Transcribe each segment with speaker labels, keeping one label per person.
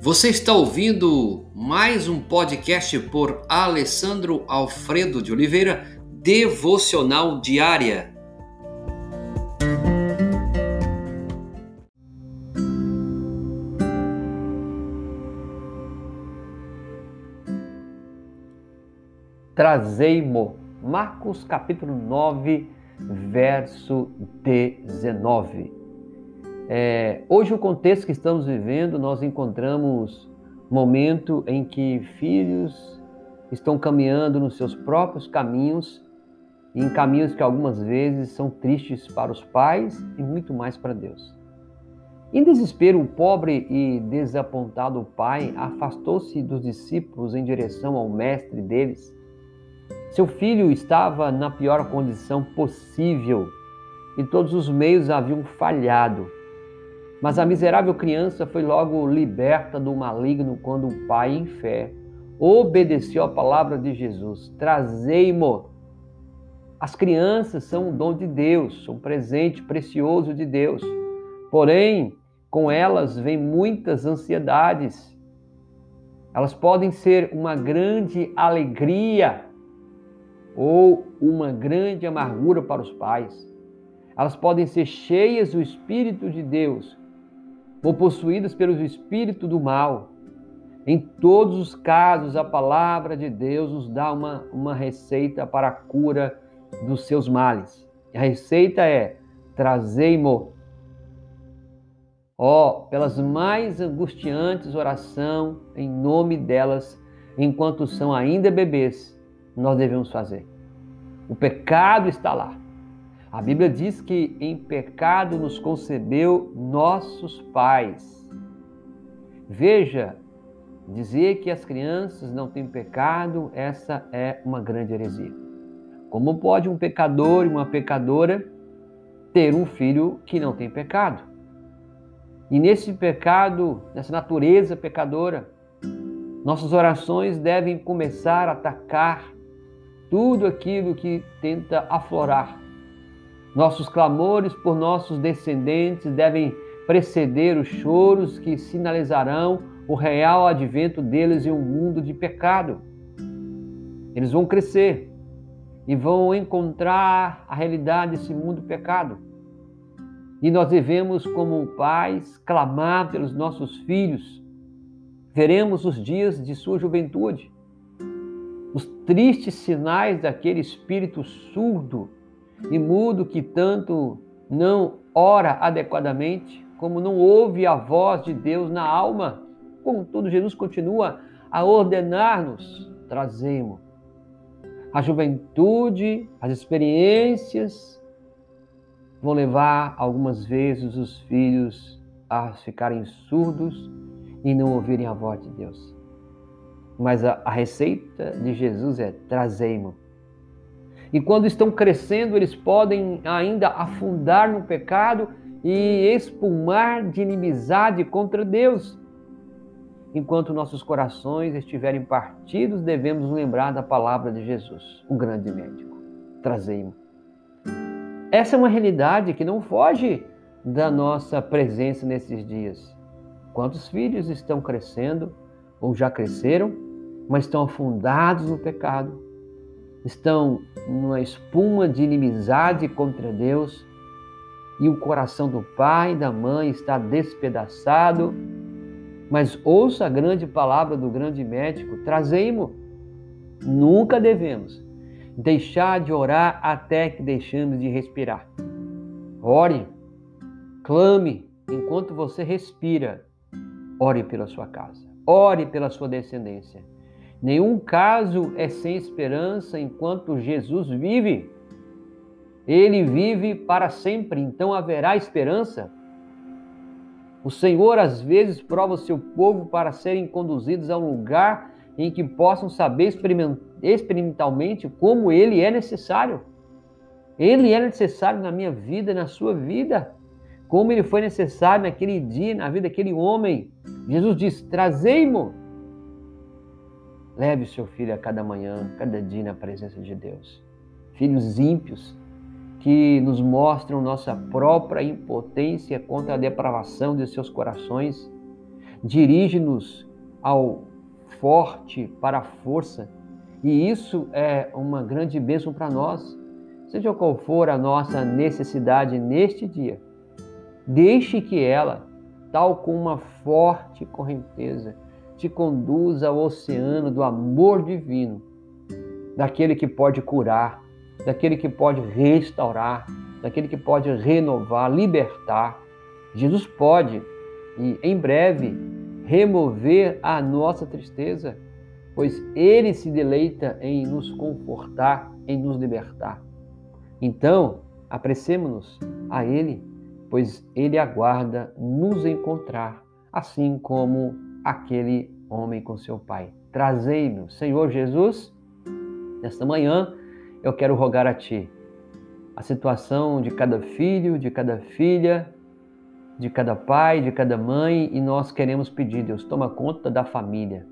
Speaker 1: Você está ouvindo mais um podcast por Alessandro Alfredo de Oliveira, Devocional Diária.
Speaker 2: Trazei-mo. Marcos capítulo 9, verso 19. É, hoje, o contexto que estamos vivendo, nós encontramos momento em que filhos estão caminhando nos seus próprios caminhos, em caminhos que algumas vezes são tristes para os pais e muito mais para Deus. Em desespero, o pobre e desapontado pai afastou-se dos discípulos em direção ao mestre deles. Seu filho estava na pior condição possível e todos os meios haviam falhado. Mas a miserável criança foi logo liberta do maligno quando o pai, em fé, obedeceu à palavra de Jesus: Trazei-mo. As crianças são um dom de Deus, um presente precioso de Deus. Porém, com elas vem muitas ansiedades. Elas podem ser uma grande alegria ou uma grande amargura para os pais. Elas podem ser cheias do Espírito de Deus, ou possuídas pelo espírito do mal. Em todos os casos, a palavra de Deus nos dá uma, uma receita para a cura dos seus males. A receita é: trazei-mo. Ó, oh, pelas mais angustiantes oração em nome delas, enquanto são ainda bebês, nós devemos fazer. O pecado está lá. A Bíblia diz que em pecado nos concebeu nossos pais. Veja, dizer que as crianças não têm pecado, essa é uma grande heresia. Como pode um pecador e uma pecadora ter um filho que não tem pecado? E nesse pecado, nessa natureza pecadora, nossas orações devem começar a atacar tudo aquilo que tenta aflorar nossos clamores por nossos descendentes devem preceder os choros que sinalizarão o real advento deles em um mundo de pecado. Eles vão crescer e vão encontrar a realidade desse mundo pecado. E nós devemos, como pais, clamar pelos nossos filhos. Veremos os dias de sua juventude, os tristes sinais daquele espírito surdo e mudo que tanto não ora adequadamente, como não ouve a voz de Deus na alma. Contudo, Jesus continua a ordenar-nos: trazemos a juventude, as experiências vão levar algumas vezes os filhos a ficarem surdos e não ouvirem a voz de Deus. Mas a, a receita de Jesus é: trazei-mo e quando estão crescendo, eles podem ainda afundar no pecado e espumar de inimizade contra Deus. Enquanto nossos corações estiverem partidos, devemos lembrar da palavra de Jesus, um grande médico. Trazei-mo. Essa é uma realidade que não foge da nossa presença nesses dias. Quantos filhos estão crescendo ou já cresceram, mas estão afundados no pecado, estão numa espuma de inimizade contra Deus e o coração do pai e da mãe está despedaçado. Mas ouça a grande palavra do grande médico: trazei-mo. Nunca devemos deixar de orar até que deixamos de respirar. Ore, clame enquanto você respira. Ore pela sua casa, ore pela sua descendência. Nenhum caso é sem esperança enquanto Jesus vive. Ele vive para sempre, então haverá esperança. O Senhor às vezes prova o seu povo para serem conduzidos a um lugar em que possam saber experimentalmente como ele é necessário. Ele é necessário na minha vida, na sua vida, como ele foi necessário naquele dia, na vida daquele homem. Jesus diz: Trazei-mo Leve o seu filho a cada manhã, cada dia na presença de Deus. Filhos ímpios que nos mostram nossa própria impotência contra a depravação de seus corações. dirige-nos ao forte para a força. E isso é uma grande bênção para nós. Seja qual for a nossa necessidade neste dia, deixe que ela, tal como uma forte correnteza, te conduza ao oceano do amor divino, daquele que pode curar, daquele que pode restaurar, daquele que pode renovar, libertar. Jesus pode, e em breve, remover a nossa tristeza, pois Ele se deleita em nos confortar, em nos libertar. Então, apressemos-nos a Ele, pois Ele aguarda nos encontrar, assim como aquele homem com seu pai. Trazei-me, Senhor Jesus, nesta manhã eu quero rogar a Ti a situação de cada filho, de cada filha, de cada pai, de cada mãe, e nós queremos pedir, Deus, toma conta da família.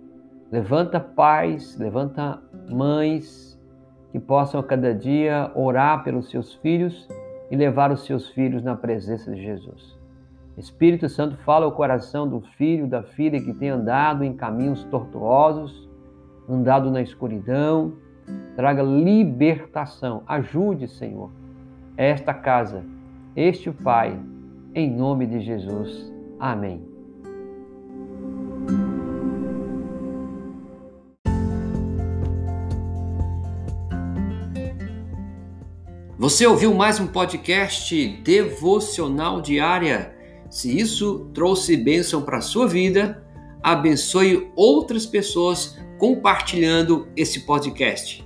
Speaker 2: Levanta pais, levanta mães que possam a cada dia orar pelos seus filhos e levar os seus filhos na presença de Jesus. Espírito Santo, fala o coração do filho, da filha que tem andado em caminhos tortuosos, andado na escuridão. Traga libertação. Ajude, Senhor, esta casa, este Pai, em nome de Jesus. Amém.
Speaker 1: Você ouviu mais um podcast devocional diária? Se isso trouxe bênção para a sua vida, abençoe outras pessoas compartilhando esse podcast.